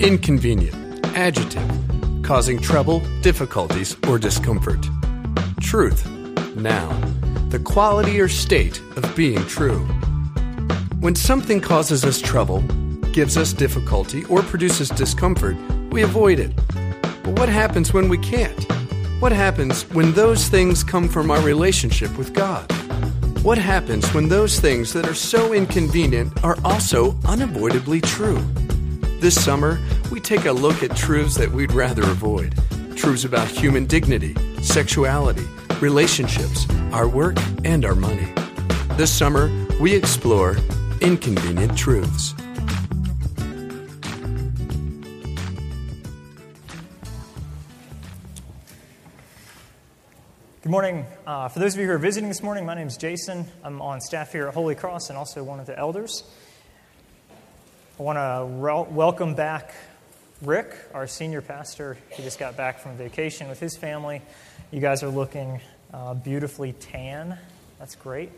Inconvenient, adjective, causing trouble, difficulties, or discomfort. Truth, noun, the quality or state of being true. When something causes us trouble, gives us difficulty, or produces discomfort, we avoid it. But what happens when we can't? What happens when those things come from our relationship with God? What happens when those things that are so inconvenient are also unavoidably true? This summer, we take a look at truths that we'd rather avoid truths about human dignity, sexuality, relationships, our work, and our money. This summer, we explore inconvenient truths. Good morning. Uh, for those of you who are visiting this morning, my name is Jason. I'm on staff here at Holy Cross and also one of the elders. I want to re- welcome back Rick, our senior pastor. He just got back from vacation with his family. You guys are looking uh, beautifully tan. That's great.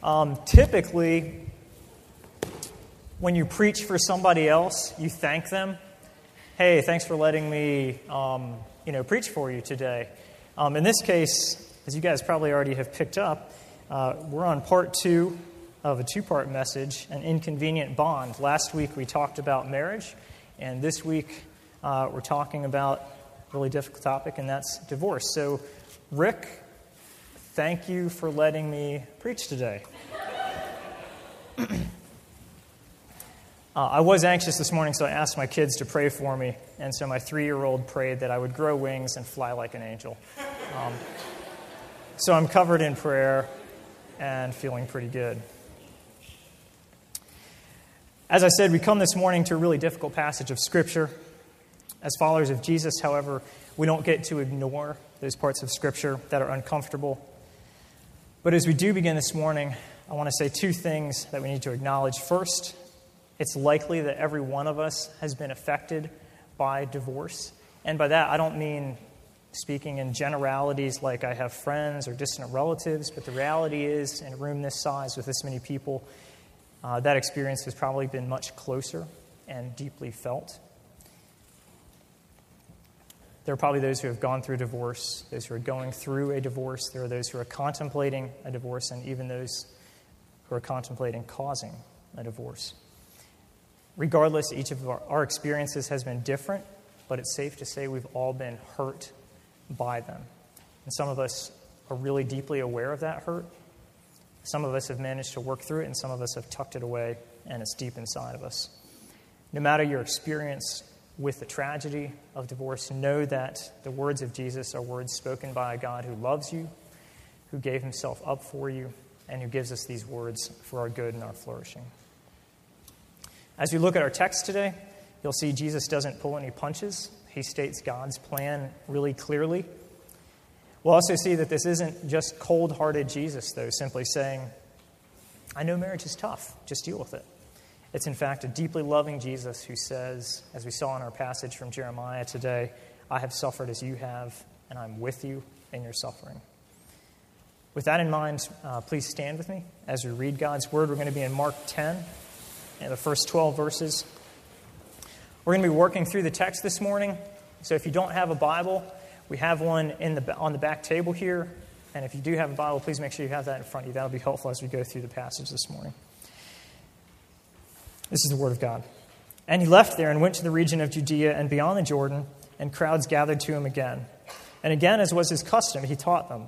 Um, typically, when you preach for somebody else, you thank them. Hey, thanks for letting me, um, you know, preach for you today. Um, in this case, as you guys probably already have picked up, uh, we're on part two of a two part message an inconvenient bond. Last week we talked about marriage, and this week uh, we're talking about a really difficult topic, and that's divorce. So, Rick, thank you for letting me preach today. Uh, I was anxious this morning, so I asked my kids to pray for me. And so my three year old prayed that I would grow wings and fly like an angel. Um, so I'm covered in prayer and feeling pretty good. As I said, we come this morning to a really difficult passage of Scripture. As followers of Jesus, however, we don't get to ignore those parts of Scripture that are uncomfortable. But as we do begin this morning, I want to say two things that we need to acknowledge. First, it's likely that every one of us has been affected by divorce. And by that, I don't mean speaking in generalities like I have friends or distant relatives, but the reality is, in a room this size with this many people, uh, that experience has probably been much closer and deeply felt. There are probably those who have gone through divorce, those who are going through a divorce. There are those who are contemplating a divorce, and even those who are contemplating causing a divorce. Regardless, each of our, our experiences has been different, but it's safe to say we've all been hurt by them. And some of us are really deeply aware of that hurt. Some of us have managed to work through it, and some of us have tucked it away, and it's deep inside of us. No matter your experience with the tragedy of divorce, know that the words of Jesus are words spoken by a God who loves you, who gave himself up for you, and who gives us these words for our good and our flourishing. As we look at our text today, you'll see Jesus doesn't pull any punches. He states God's plan really clearly. We'll also see that this isn't just cold hearted Jesus, though, simply saying, I know marriage is tough, just deal with it. It's in fact a deeply loving Jesus who says, as we saw in our passage from Jeremiah today, I have suffered as you have, and I'm with you in your suffering. With that in mind, uh, please stand with me as we read God's word. We're going to be in Mark 10, and the first 12 verses. We're going to be working through the text this morning. So if you don't have a Bible, we have one in the, on the back table here. And if you do have a Bible, please make sure you have that in front of you. That'll be helpful as we go through the passage this morning. This is the Word of God. And he left there and went to the region of Judea and beyond the Jordan, and crowds gathered to him again. And again, as was his custom, he taught them.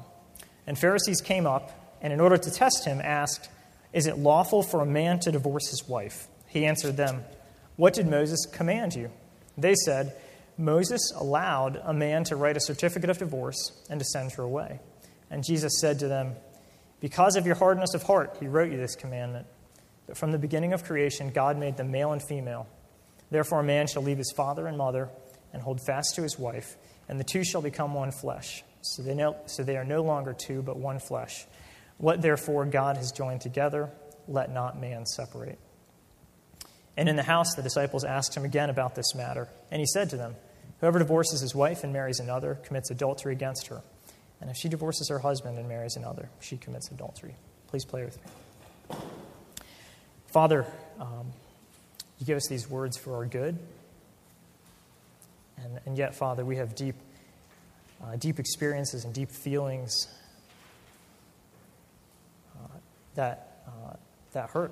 And Pharisees came up, and in order to test him, asked, is it lawful for a man to divorce his wife? He answered them, What did Moses command you? They said, Moses allowed a man to write a certificate of divorce and to send her away. And Jesus said to them, Because of your hardness of heart, he wrote you this commandment. But from the beginning of creation, God made them male and female. Therefore, a man shall leave his father and mother and hold fast to his wife, and the two shall become one flesh. So they, know, so they are no longer two, but one flesh. What therefore God has joined together, let not man separate. And in the house, the disciples asked him again about this matter. And he said to them, Whoever divorces his wife and marries another commits adultery against her. And if she divorces her husband and marries another, she commits adultery. Please play with me. Father, um, you give us these words for our good. And, and yet, Father, we have deep, uh, deep experiences and deep feelings uh, that, uh, that hurt.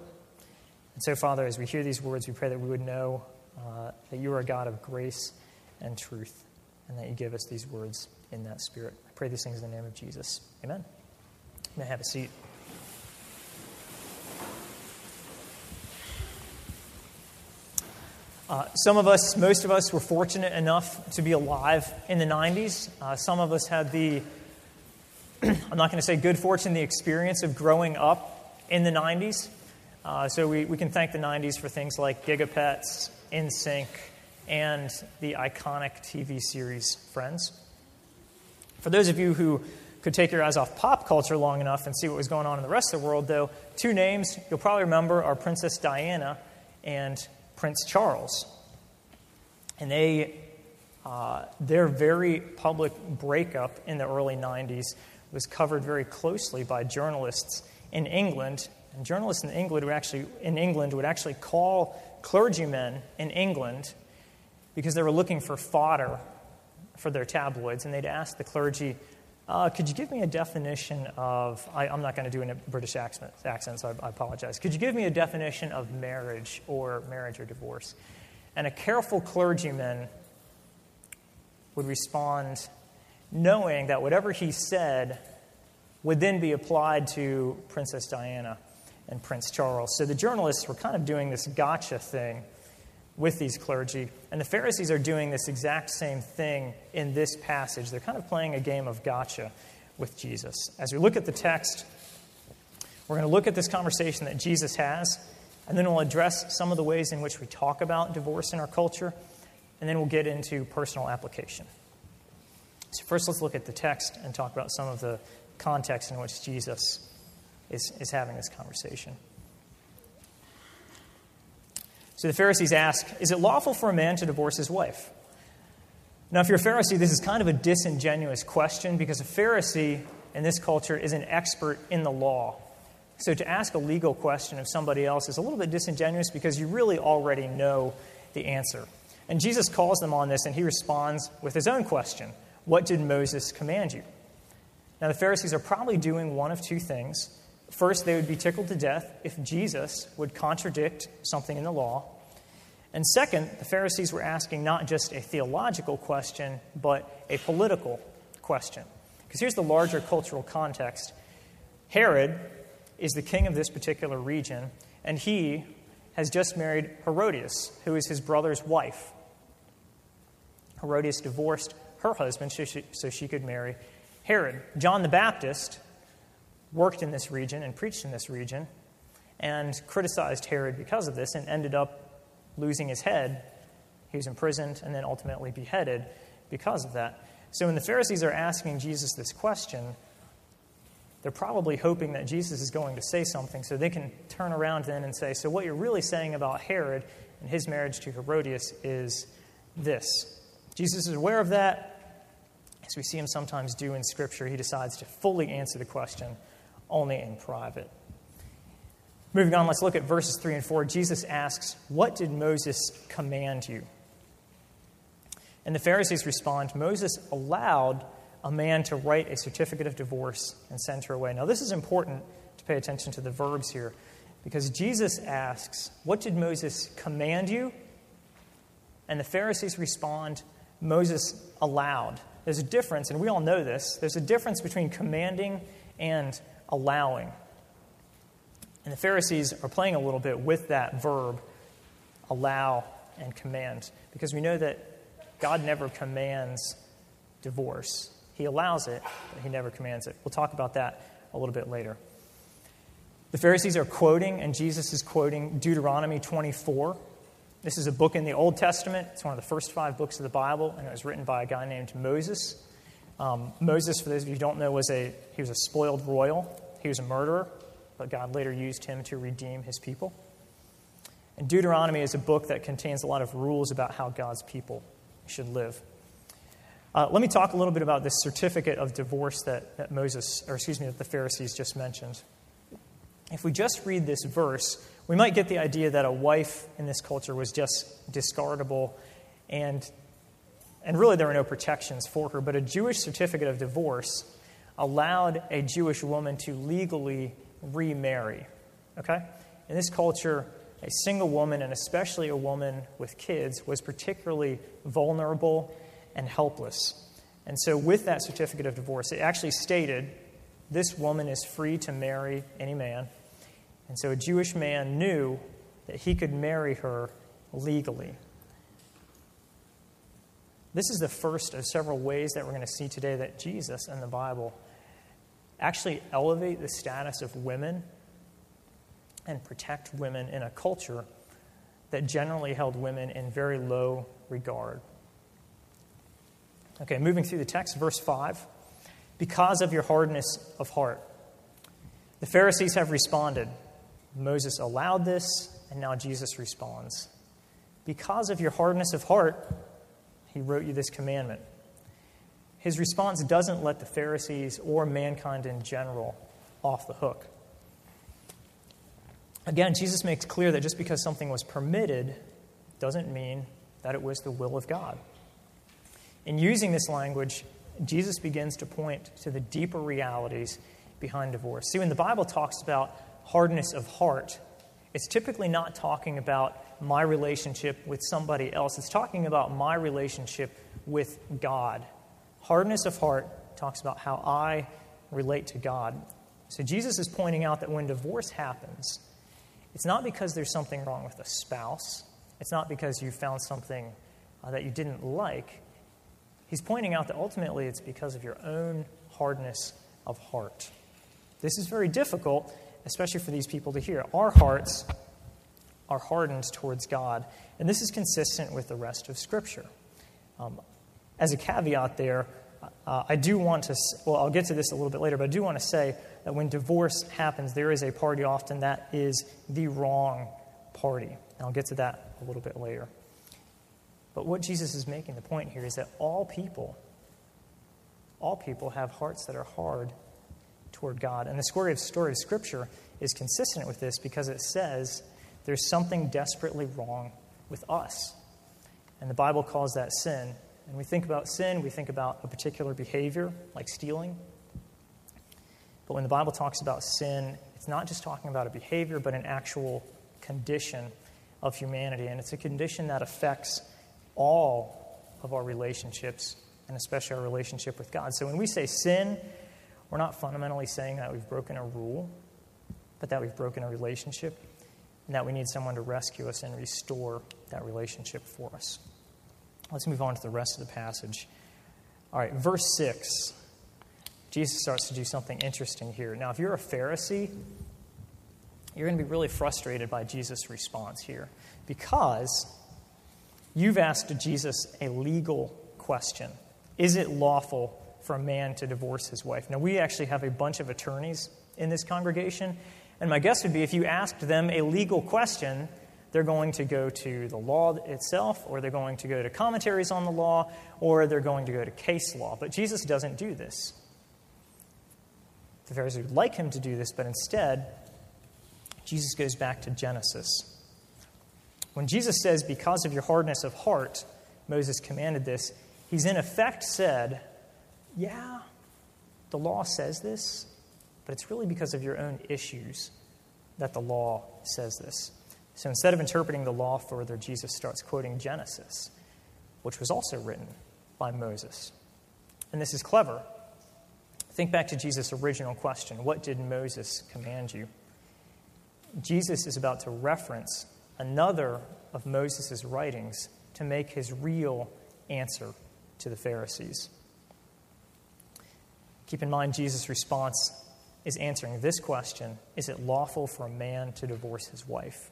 And so, Father, as we hear these words, we pray that we would know uh, that you are a God of grace and truth, and that you give us these words in that spirit. I pray these things in the name of Jesus. Amen. You may have a seat. Uh, some of us, most of us, were fortunate enough to be alive in the 90s. Uh, some of us had the, I'm not going to say good fortune, the experience of growing up in the 90s. Uh, so we, we can thank the 90s for things like Gigapets, NSYNC, and the iconic TV series Friends. For those of you who could take your eyes off pop culture long enough and see what was going on in the rest of the world, though, two names you'll probably remember are Princess Diana and Prince Charles. And they, uh, their very public breakup in the early 90s was covered very closely by journalists in England. And journalists in England would actually, in England would actually call clergymen in England because they were looking for fodder for their tabloids, and they'd ask the clergy, uh, could you give me a definition of, I, am not going to do a British accent, accent so I, I, apologize. Could you give me a definition of marriage or marriage or divorce? And a careful clergyman would respond, knowing that whatever he said would then be applied to Princess Diana and Prince Charles. So the journalists were kind of doing this gotcha thing with these clergy. And the Pharisees are doing this exact same thing in this passage. They're kind of playing a game of gotcha with Jesus. As we look at the text, we're going to look at this conversation that Jesus has, and then we'll address some of the ways in which we talk about divorce in our culture, and then we'll get into personal application. So, first, let's look at the text and talk about some of the context in which Jesus is, is having this conversation. So the Pharisees ask, Is it lawful for a man to divorce his wife? Now, if you're a Pharisee, this is kind of a disingenuous question because a Pharisee in this culture is an expert in the law. So to ask a legal question of somebody else is a little bit disingenuous because you really already know the answer. And Jesus calls them on this and he responds with his own question What did Moses command you? Now, the Pharisees are probably doing one of two things. First, they would be tickled to death if Jesus would contradict something in the law. And second, the Pharisees were asking not just a theological question, but a political question. Because here's the larger cultural context Herod is the king of this particular region, and he has just married Herodias, who is his brother's wife. Herodias divorced her husband so she, so she could marry Herod. John the Baptist worked in this region and preached in this region and criticized Herod because of this and ended up losing his head. He was imprisoned and then ultimately beheaded because of that. So when the Pharisees are asking Jesus this question, they're probably hoping that Jesus is going to say something so they can turn around then and say, So, what you're really saying about Herod and his marriage to Herodias is this. Jesus is aware of that. As we see him sometimes do in Scripture, he decides to fully answer the question only in private. Moving on, let's look at verses 3 and 4. Jesus asks, What did Moses command you? And the Pharisees respond, Moses allowed a man to write a certificate of divorce and send her away. Now, this is important to pay attention to the verbs here because Jesus asks, What did Moses command you? And the Pharisees respond, Moses allowed. There's a difference, and we all know this. There's a difference between commanding and allowing. And the Pharisees are playing a little bit with that verb, allow and command, because we know that God never commands divorce. He allows it, but he never commands it. We'll talk about that a little bit later. The Pharisees are quoting, and Jesus is quoting Deuteronomy 24. This is a book in the Old Testament. It's one of the first five books of the Bible, and it was written by a guy named Moses. Um, Moses, for those of you who don't know, was a, he was a spoiled royal. He was a murderer, but God later used him to redeem his people. And Deuteronomy is a book that contains a lot of rules about how God's people should live. Uh, let me talk a little bit about this certificate of divorce that, that Moses, or excuse me, that the Pharisees just mentioned. If we just read this verse, we might get the idea that a wife in this culture was just discardable and and really there were no protections for her, but a Jewish certificate of divorce allowed a Jewish woman to legally remarry. Okay? In this culture, a single woman, and especially a woman with kids, was particularly vulnerable and helpless. And so, with that certificate of divorce, it actually stated this woman is free to marry any man. And so, a Jewish man knew that he could marry her legally. This is the first of several ways that we're going to see today that Jesus and the Bible actually elevate the status of women and protect women in a culture that generally held women in very low regard. Okay, moving through the text, verse 5. Because of your hardness of heart. The Pharisees have responded. Moses allowed this, and now Jesus responds. Because of your hardness of heart, he wrote you this commandment. His response doesn't let the Pharisees or mankind in general off the hook. Again, Jesus makes clear that just because something was permitted doesn't mean that it was the will of God. In using this language, Jesus begins to point to the deeper realities behind divorce. See, when the Bible talks about hardness of heart, it's typically not talking about my relationship with somebody else, it's talking about my relationship with God. Hardness of heart talks about how I relate to God. So Jesus is pointing out that when divorce happens, it's not because there's something wrong with a spouse, it's not because you found something uh, that you didn't like. He's pointing out that ultimately it's because of your own hardness of heart. This is very difficult, especially for these people to hear. Our hearts are hardened towards God, and this is consistent with the rest of Scripture. Um, as a caveat there, uh, I do want to, well, I'll get to this a little bit later, but I do want to say that when divorce happens, there is a party often that is the wrong party. And I'll get to that a little bit later. But what Jesus is making the point here is that all people, all people have hearts that are hard toward God. And the story of, story of Scripture is consistent with this because it says there's something desperately wrong with us. And the Bible calls that sin. And we think about sin, we think about a particular behavior, like stealing. But when the Bible talks about sin, it's not just talking about a behavior, but an actual condition of humanity. And it's a condition that affects all of our relationships, and especially our relationship with God. So when we say sin, we're not fundamentally saying that we've broken a rule, but that we've broken a relationship, and that we need someone to rescue us and restore that relationship for us. Let's move on to the rest of the passage. All right, verse 6. Jesus starts to do something interesting here. Now, if you're a Pharisee, you're going to be really frustrated by Jesus' response here because you've asked Jesus a legal question Is it lawful for a man to divorce his wife? Now, we actually have a bunch of attorneys in this congregation, and my guess would be if you asked them a legal question, they're going to go to the law itself, or they're going to go to commentaries on the law, or they're going to go to case law. But Jesus doesn't do this. The Pharisees would like him to do this, but instead, Jesus goes back to Genesis. When Jesus says, Because of your hardness of heart, Moses commanded this, he's in effect said, Yeah, the law says this, but it's really because of your own issues that the law says this. So instead of interpreting the law further, Jesus starts quoting Genesis, which was also written by Moses. And this is clever. Think back to Jesus' original question What did Moses command you? Jesus is about to reference another of Moses' writings to make his real answer to the Pharisees. Keep in mind, Jesus' response is answering this question Is it lawful for a man to divorce his wife?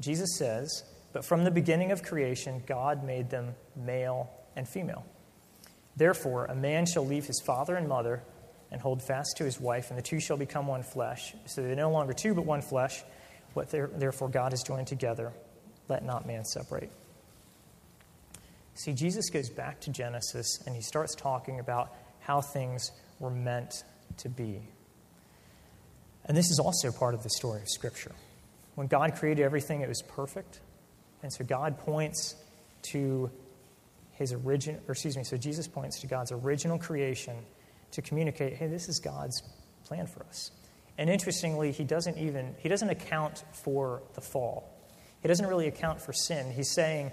Jesus says, But from the beginning of creation, God made them male and female. Therefore, a man shall leave his father and mother and hold fast to his wife, and the two shall become one flesh. So they're no longer two, but one flesh. What therefore God has joined together, let not man separate. See, Jesus goes back to Genesis and he starts talking about how things were meant to be. And this is also part of the story of Scripture. When God created everything, it was perfect. And so God points to his origin, or excuse me, so Jesus points to God's original creation to communicate, hey, this is God's plan for us. And interestingly, he doesn't even he doesn't account for the fall. He doesn't really account for sin. He's saying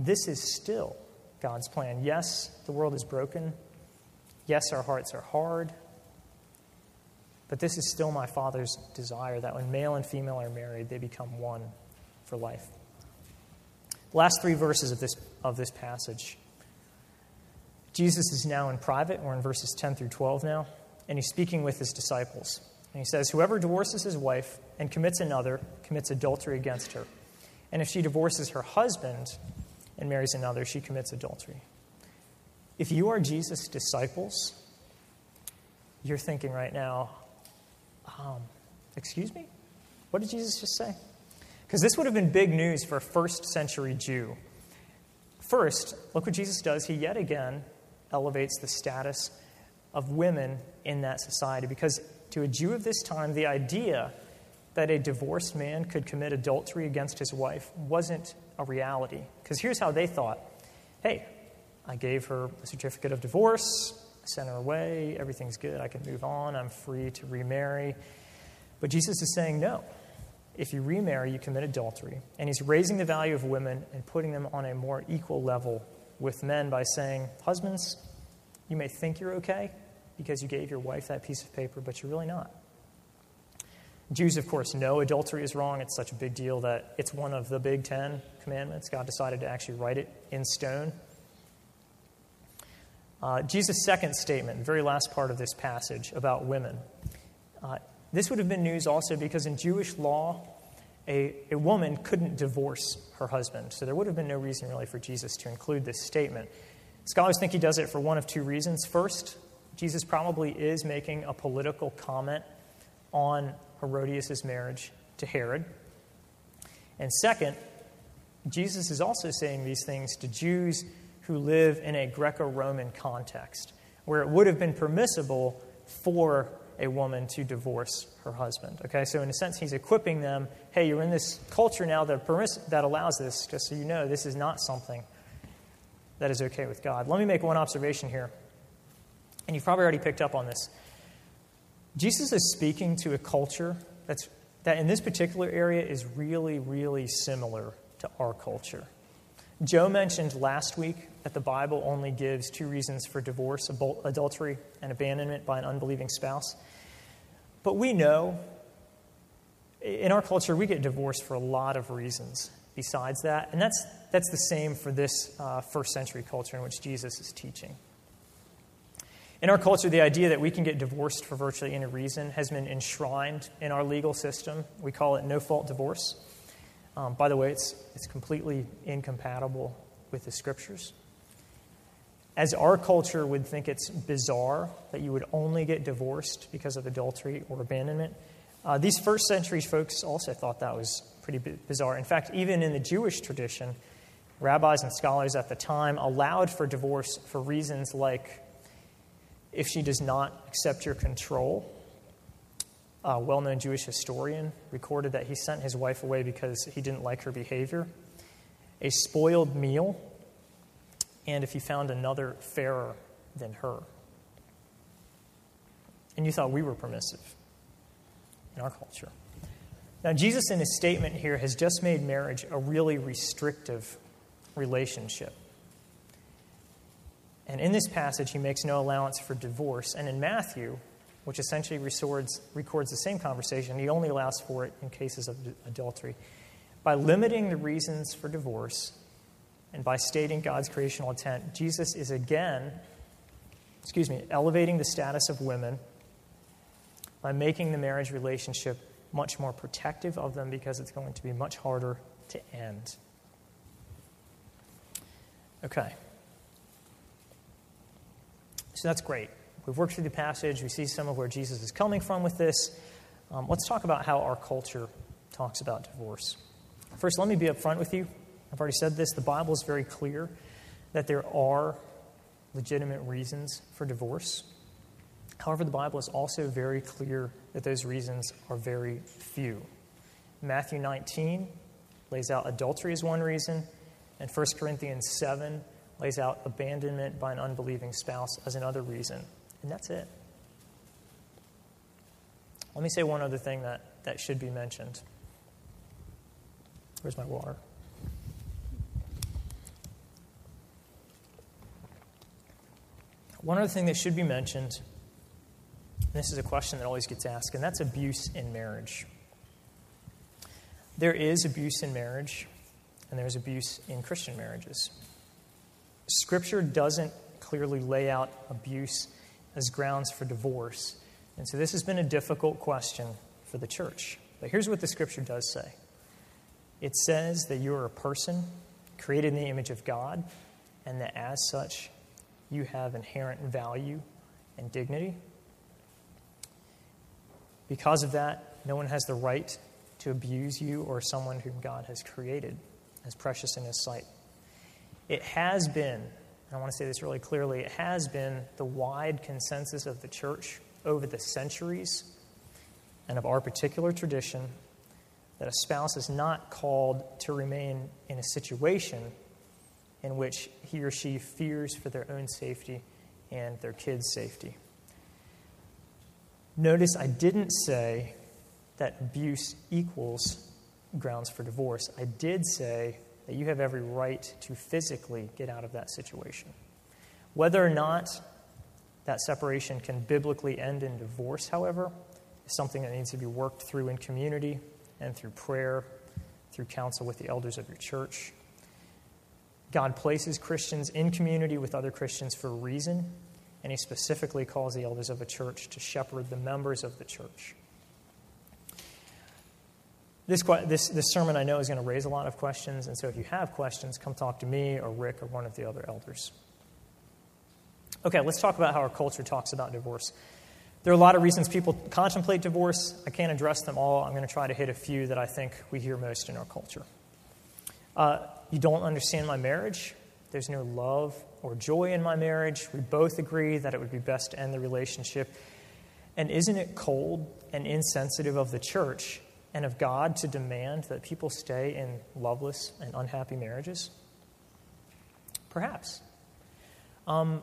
this is still God's plan. Yes, the world is broken. Yes, our hearts are hard. But this is still my Father's desire that when male and female are married, they become one for life. The last three verses of this, of this passage. Jesus is now in private. We're in verses 10 through 12 now. And he's speaking with his disciples. And he says, Whoever divorces his wife and commits another commits adultery against her. And if she divorces her husband and marries another, she commits adultery. If you are Jesus' disciples, you're thinking right now, um, excuse me? What did Jesus just say? Because this would have been big news for a first century Jew. First, look what Jesus does. He yet again elevates the status of women in that society. Because to a Jew of this time, the idea that a divorced man could commit adultery against his wife wasn't a reality. Because here's how they thought hey, I gave her a certificate of divorce, Her away, everything's good, I can move on, I'm free to remarry. But Jesus is saying, no. If you remarry, you commit adultery. And he's raising the value of women and putting them on a more equal level with men by saying, Husbands, you may think you're okay because you gave your wife that piece of paper, but you're really not. Jews, of course, know adultery is wrong. It's such a big deal that it's one of the big Ten Commandments. God decided to actually write it in stone. Uh, Jesus' second statement, the very last part of this passage about women. Uh, this would have been news also because in Jewish law, a, a woman couldn't divorce her husband. So there would have been no reason really for Jesus to include this statement. Scholars think he does it for one of two reasons. First, Jesus probably is making a political comment on Herodias' marriage to Herod. And second, Jesus is also saying these things to Jews who live in a Greco Roman context, where it would have been permissible for a woman to divorce her husband. Okay, so in a sense, he's equipping them hey, you're in this culture now that, permiss- that allows this, just so you know, this is not something that is okay with God. Let me make one observation here, and you've probably already picked up on this. Jesus is speaking to a culture that's, that in this particular area is really, really similar to our culture. Joe mentioned last week that the Bible only gives two reasons for divorce adultery and abandonment by an unbelieving spouse. But we know in our culture, we get divorced for a lot of reasons besides that. And that's, that's the same for this uh, first century culture in which Jesus is teaching. In our culture, the idea that we can get divorced for virtually any reason has been enshrined in our legal system. We call it no fault divorce. Um, by the way, it's, it's completely incompatible with the scriptures. As our culture would think it's bizarre that you would only get divorced because of adultery or abandonment, uh, these first century folks also thought that was pretty bizarre. In fact, even in the Jewish tradition, rabbis and scholars at the time allowed for divorce for reasons like if she does not accept your control. A well known Jewish historian recorded that he sent his wife away because he didn't like her behavior. A spoiled meal, and if he found another fairer than her. And you thought we were permissive in our culture. Now, Jesus, in his statement here, has just made marriage a really restrictive relationship. And in this passage, he makes no allowance for divorce. And in Matthew, which essentially records, records the same conversation, he only allows for it in cases of adultery. By limiting the reasons for divorce and by stating God's creational intent, Jesus is again, excuse me, elevating the status of women by making the marriage relationship much more protective of them because it's going to be much harder to end. Okay. So that's great. We've worked through the passage. We see some of where Jesus is coming from with this. Um, let's talk about how our culture talks about divorce. First, let me be upfront with you. I've already said this. The Bible is very clear that there are legitimate reasons for divorce. However, the Bible is also very clear that those reasons are very few. Matthew 19 lays out adultery as one reason, and 1 Corinthians 7 lays out abandonment by an unbelieving spouse as another reason, and that's it. Let me say one other thing that, that should be mentioned. Where's my water? One other thing that should be mentioned, this is a question that always gets asked, and that's abuse in marriage. There is abuse in marriage, and there's abuse in Christian marriages. Scripture doesn't clearly lay out abuse as grounds for divorce, and so this has been a difficult question for the church. But here's what the Scripture does say it says that you are a person created in the image of God, and that as such, you have inherent value and dignity. Because of that, no one has the right to abuse you or someone whom God has created as precious in His sight. It has been, and I want to say this really clearly, it has been the wide consensus of the church over the centuries and of our particular tradition that a spouse is not called to remain in a situation in which he or she fears for their own safety and their kids' safety. Notice I didn't say that abuse equals grounds for divorce. I did say that you have every right to physically get out of that situation. Whether or not that separation can biblically end in divorce, however, is something that needs to be worked through in community and through prayer, through counsel with the elders of your church. God places Christians in community with other Christians for a reason, and He specifically calls the elders of a church to shepherd the members of the church. This, this, this sermon I know is going to raise a lot of questions, and so if you have questions, come talk to me or Rick or one of the other elders. Okay, let's talk about how our culture talks about divorce. There are a lot of reasons people contemplate divorce. I can't address them all. I'm going to try to hit a few that I think we hear most in our culture. Uh, you don't understand my marriage. There's no love or joy in my marriage. We both agree that it would be best to end the relationship. And isn't it cold and insensitive of the church and of God to demand that people stay in loveless and unhappy marriages? Perhaps. Um,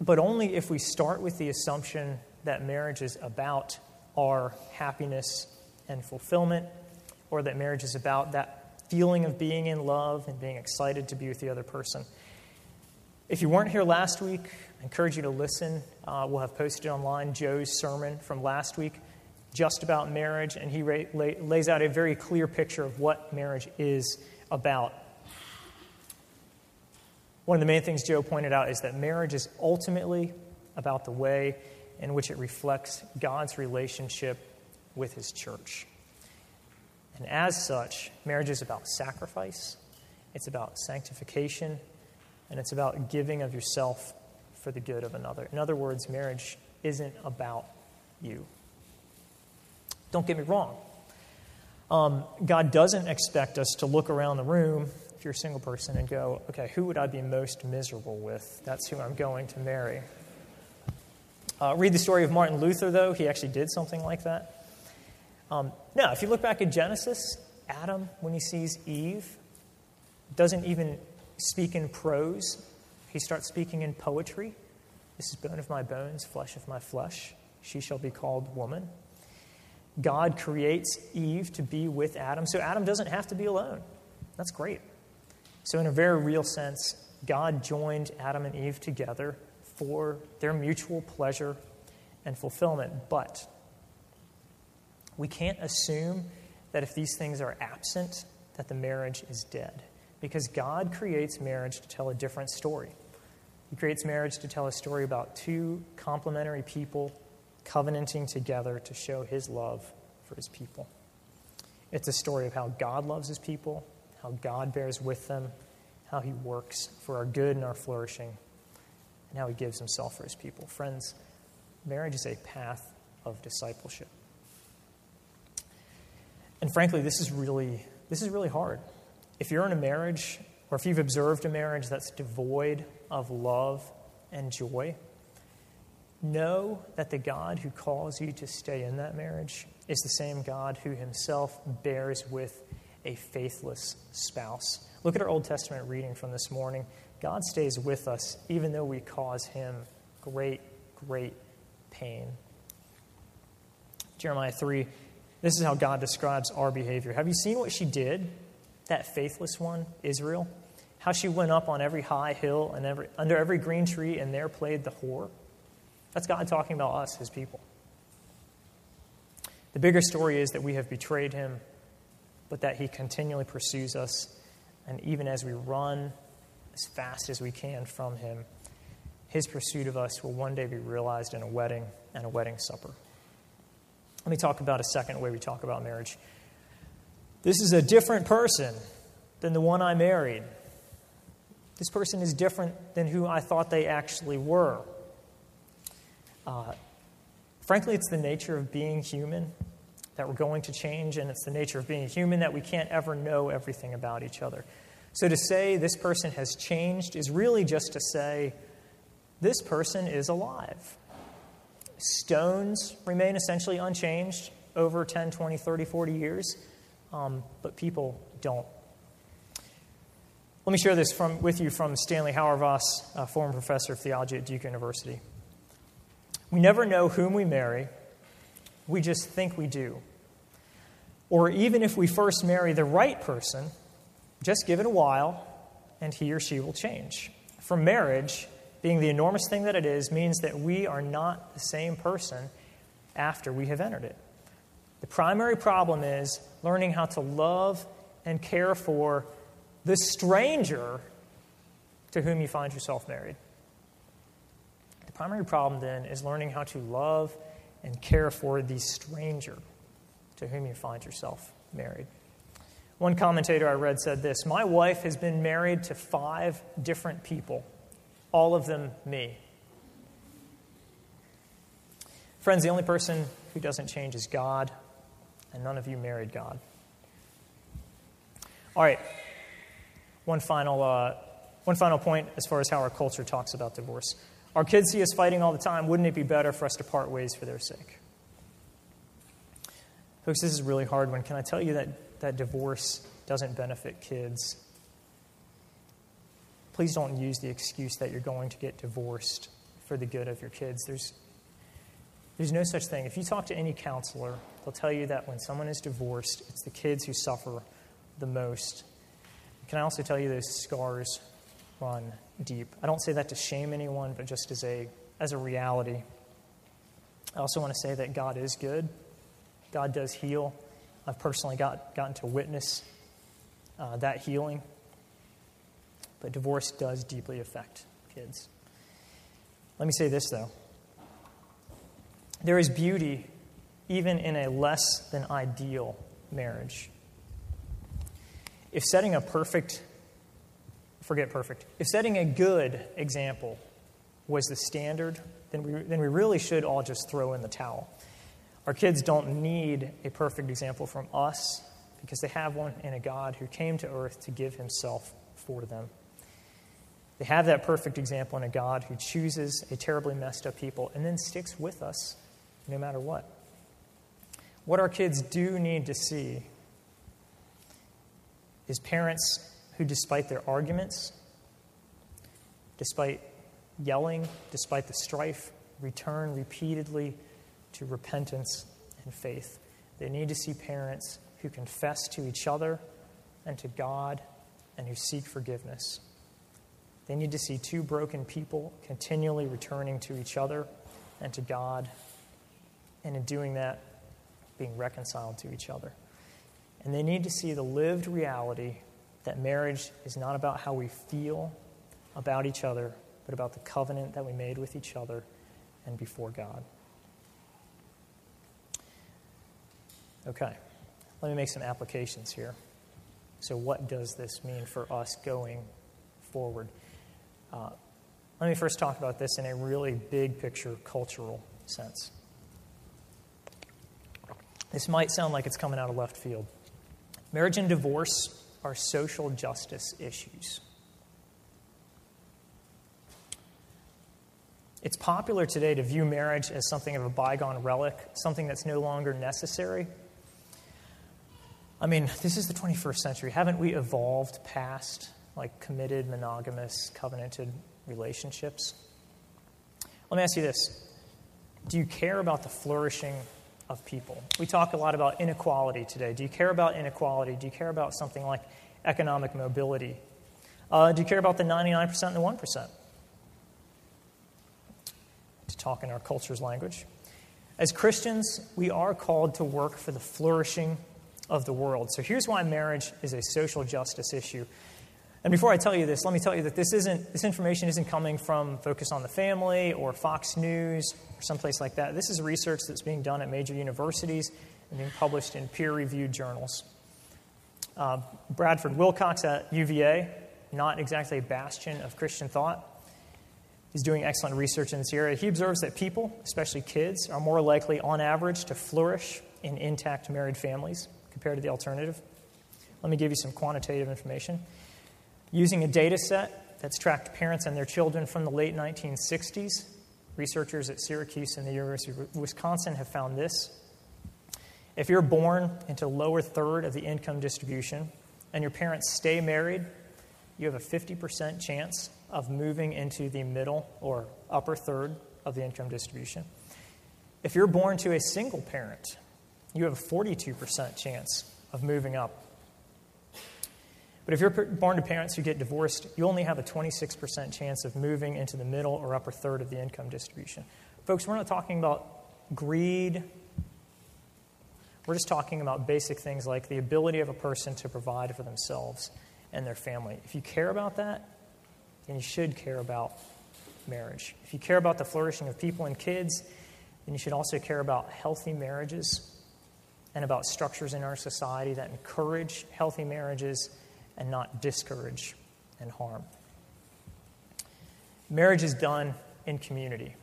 but only if we start with the assumption that marriage is about our happiness and fulfillment, or that marriage is about that feeling of being in love and being excited to be with the other person. If you weren't here last week, I encourage you to listen. Uh, we'll have posted online Joe's sermon from last week just about marriage, and he lays out a very clear picture of what marriage is about. One of the main things Joe pointed out is that marriage is ultimately about the way in which it reflects God's relationship with his church. And as such, marriage is about sacrifice, it's about sanctification, and it's about giving of yourself for the good of another. In other words, marriage isn't about you. Don't get me wrong. Um, God doesn't expect us to look around the room, if you're a single person, and go, okay, who would I be most miserable with? That's who I'm going to marry. Uh, read the story of Martin Luther, though. He actually did something like that. Um, if you look back at Genesis, Adam, when he sees Eve, doesn't even speak in prose. He starts speaking in poetry. This is bone of my bones, flesh of my flesh. She shall be called woman. God creates Eve to be with Adam, so Adam doesn't have to be alone. That's great. So, in a very real sense, God joined Adam and Eve together for their mutual pleasure and fulfillment. But we can't assume that if these things are absent, that the marriage is dead. Because God creates marriage to tell a different story. He creates marriage to tell a story about two complementary people covenanting together to show his love for his people. It's a story of how God loves his people, how God bears with them, how he works for our good and our flourishing, and how he gives himself for his people. Friends, marriage is a path of discipleship. And frankly, this is really this is really hard. If you're in a marriage or if you've observed a marriage that's devoid of love and joy, Know that the God who calls you to stay in that marriage is the same God who himself bears with a faithless spouse. Look at our Old Testament reading from this morning. God stays with us even though we cause him great, great pain. Jeremiah 3, this is how God describes our behavior. Have you seen what she did, that faithless one, Israel? How she went up on every high hill and every, under every green tree and there played the whore? That's God talking about us, his people. The bigger story is that we have betrayed him, but that he continually pursues us. And even as we run as fast as we can from him, his pursuit of us will one day be realized in a wedding and a wedding supper. Let me talk about a second way we talk about marriage. This is a different person than the one I married. This person is different than who I thought they actually were. Uh, frankly, it's the nature of being human that we're going to change, and it's the nature of being human that we can't ever know everything about each other. So to say this person has changed is really just to say this person is alive. Stones remain essentially unchanged over 10, 20, 30, 40 years, um, but people don't. Let me share this from, with you from Stanley Hauerwas, a former professor of theology at Duke University. We never know whom we marry, we just think we do. Or even if we first marry the right person, just give it a while and he or she will change. For marriage, being the enormous thing that it is, means that we are not the same person after we have entered it. The primary problem is learning how to love and care for the stranger to whom you find yourself married primary problem then is learning how to love and care for the stranger to whom you find yourself married. One commentator I read said this My wife has been married to five different people, all of them me. Friends, the only person who doesn't change is God, and none of you married God. All right, one final, uh, one final point as far as how our culture talks about divorce. Our kids see us fighting all the time. Wouldn't it be better for us to part ways for their sake? Folks, this is really hard one. Can I tell you that, that divorce doesn't benefit kids? Please don't use the excuse that you're going to get divorced for the good of your kids. There's, there's no such thing. If you talk to any counselor, they'll tell you that when someone is divorced, it's the kids who suffer the most. Can I also tell you those scars run deep. I don't say that to shame anyone, but just as a, as a reality. I also want to say that God is good. God does heal. I've personally got, gotten to witness uh, that healing. But divorce does deeply affect kids. Let me say this, though. There is beauty even in a less than ideal marriage. If setting a perfect forget perfect. If setting a good example was the standard, then we, then we really should all just throw in the towel. Our kids don't need a perfect example from us because they have one in a God who came to earth to give himself for them. They have that perfect example in a God who chooses a terribly messed up people and then sticks with us no matter what. What our kids do need to see is parents who, despite their arguments, despite yelling, despite the strife, return repeatedly to repentance and faith. They need to see parents who confess to each other and to God and who seek forgiveness. They need to see two broken people continually returning to each other and to God, and in doing that, being reconciled to each other. And they need to see the lived reality that marriage is not about how we feel about each other, but about the covenant that we made with each other and before God. Okay, let me make some applications here. So, what does this mean for us going forward? Uh, let me first talk about this in a really big picture cultural sense. This might sound like it's coming out of left field. Marriage and divorce are social justice issues. It's popular today to view marriage as something of a bygone relic, something that's no longer necessary. I mean, this is the 21st century. Haven't we evolved past like committed, monogamous, covenanted relationships. Let me ask you this Do you care about the flourishing of people? We talk a lot about inequality today. Do you care about inequality? Do you care about something like economic mobility? Uh, do you care about the 99% and the 1%? To talk in our culture's language. As Christians, we are called to work for the flourishing of the world. So here's why marriage is a social justice issue. And before I tell you this, let me tell you that this, isn't, this information isn't coming from Focus on the Family or Fox News or someplace like that. This is research that's being done at major universities and being published in peer reviewed journals. Uh, Bradford Wilcox at UVA, not exactly a bastion of Christian thought, is doing excellent research in this area. He observes that people, especially kids, are more likely, on average, to flourish in intact married families compared to the alternative. Let me give you some quantitative information. Using a data set that's tracked parents and their children from the late 1960s, researchers at Syracuse and the University of Wisconsin have found this. If you're born into the lower third of the income distribution and your parents stay married, you have a 50% chance of moving into the middle or upper third of the income distribution. If you're born to a single parent, you have a 42% chance of moving up. But if you're born to parents who get divorced, you only have a 26% chance of moving into the middle or upper third of the income distribution. Folks, we're not talking about greed. We're just talking about basic things like the ability of a person to provide for themselves and their family. If you care about that, then you should care about marriage. If you care about the flourishing of people and kids, then you should also care about healthy marriages and about structures in our society that encourage healthy marriages and not discourage and harm. Marriage is done in community.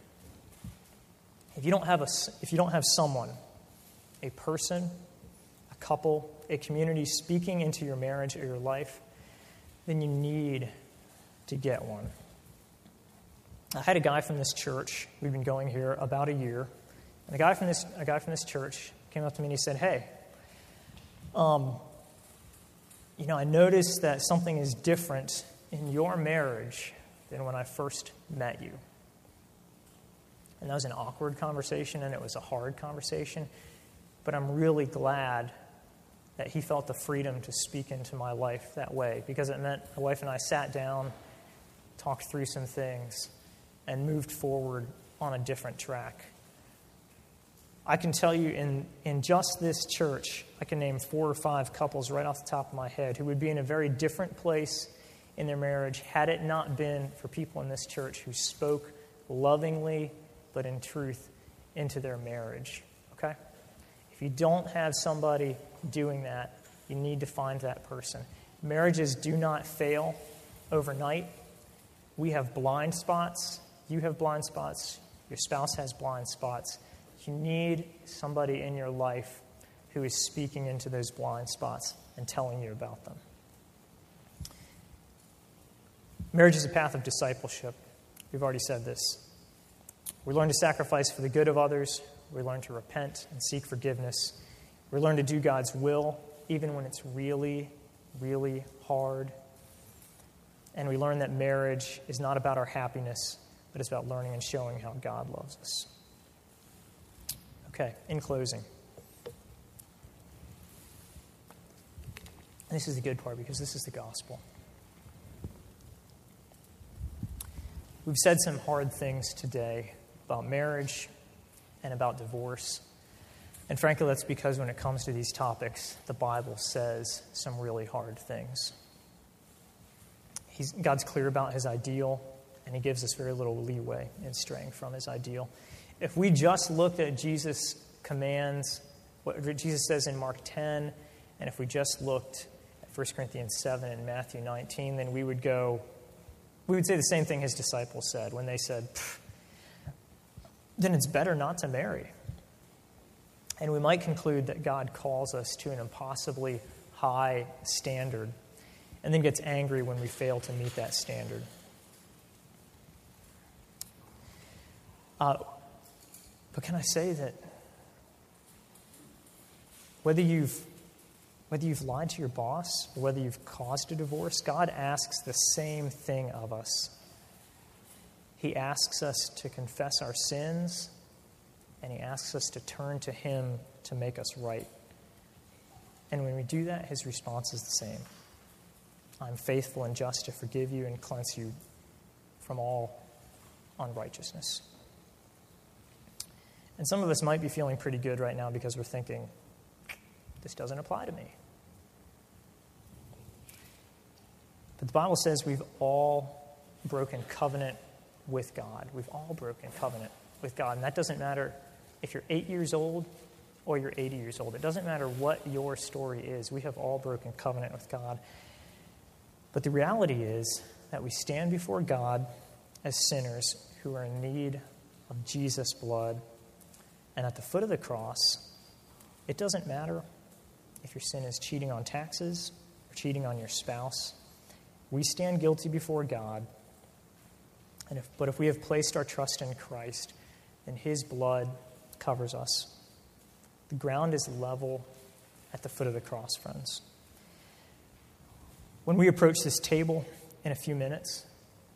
If you don't have, a, if you don't have someone, a person, a couple, a community speaking into your marriage or your life, then you need to get one. I had a guy from this church, we've been going here about a year, and a guy from this, a guy from this church came up to me and he said, Hey, um, you know, I noticed that something is different in your marriage than when I first met you. And that was an awkward conversation and it was a hard conversation, but I'm really glad that he felt the freedom to speak into my life that way because it meant my wife and I sat down, talked through some things, and moved forward on a different track. I can tell you in, in just this church, I can name four or five couples right off the top of my head who would be in a very different place in their marriage had it not been for people in this church who spoke lovingly but in truth into their marriage. Okay? If you don't have somebody doing that, you need to find that person. Marriages do not fail overnight. We have blind spots. You have blind spots. Your spouse has blind spots. You need somebody in your life who is speaking into those blind spots and telling you about them. Marriage is a path of discipleship. We've already said this. We learn to sacrifice for the good of others. We learn to repent and seek forgiveness. We learn to do God's will, even when it's really, really hard. And we learn that marriage is not about our happiness, but it's about learning and showing how God loves us. Okay, in closing. This is the good part because this is the gospel. We've said some hard things today about marriage and about divorce. And frankly, that's because when it comes to these topics, the Bible says some really hard things. He's, God's clear about his ideal, and he gives us very little leeway in straying from his ideal. If we just looked at Jesus' commands, what Jesus says in Mark 10, and if we just looked at 1 Corinthians 7 and Matthew 19, then we would go, we would say the same thing his disciples said when they said, then it's better not to marry. And we might conclude that God calls us to an impossibly high standard and then gets angry when we fail to meet that standard. Uh, but can I say that whether you've, Whether you've lied to your boss or whether you've caused a divorce, God asks the same thing of us. He asks us to confess our sins, and He asks us to turn to Him to make us right. And when we do that, His response is the same I'm faithful and just to forgive you and cleanse you from all unrighteousness. And some of us might be feeling pretty good right now because we're thinking, this doesn't apply to me. But the Bible says we've all broken covenant with God. We've all broken covenant with God. And that doesn't matter if you're eight years old or you're 80 years old. It doesn't matter what your story is. We have all broken covenant with God. But the reality is that we stand before God as sinners who are in need of Jesus' blood. And at the foot of the cross, it doesn't matter if your sin is cheating on taxes or cheating on your spouse. We stand guilty before God. And if, but if we have placed our trust in Christ, then His blood covers us. The ground is level at the foot of the cross, friends. When we approach this table in a few minutes,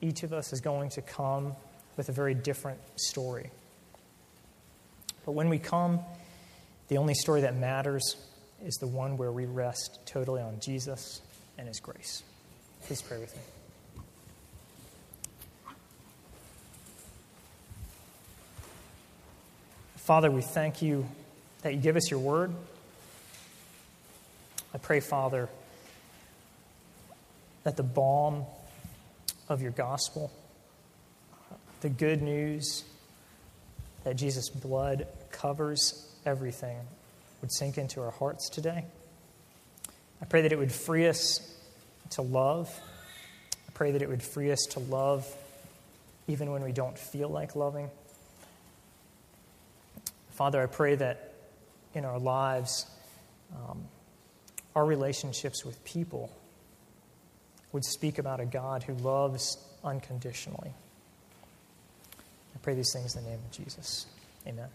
each of us is going to come with a very different story. But when we come, the only story that matters is the one where we rest totally on Jesus and His grace. Please pray with me. Father, we thank you that you give us your word. I pray, Father, that the balm of your gospel, the good news that Jesus' blood covers everything, would sink into our hearts today. I pray that it would free us to love. I pray that it would free us to love even when we don't feel like loving. Father, I pray that in our lives, um, our relationships with people would speak about a God who loves unconditionally. I pray these things in the name of Jesus. Amen.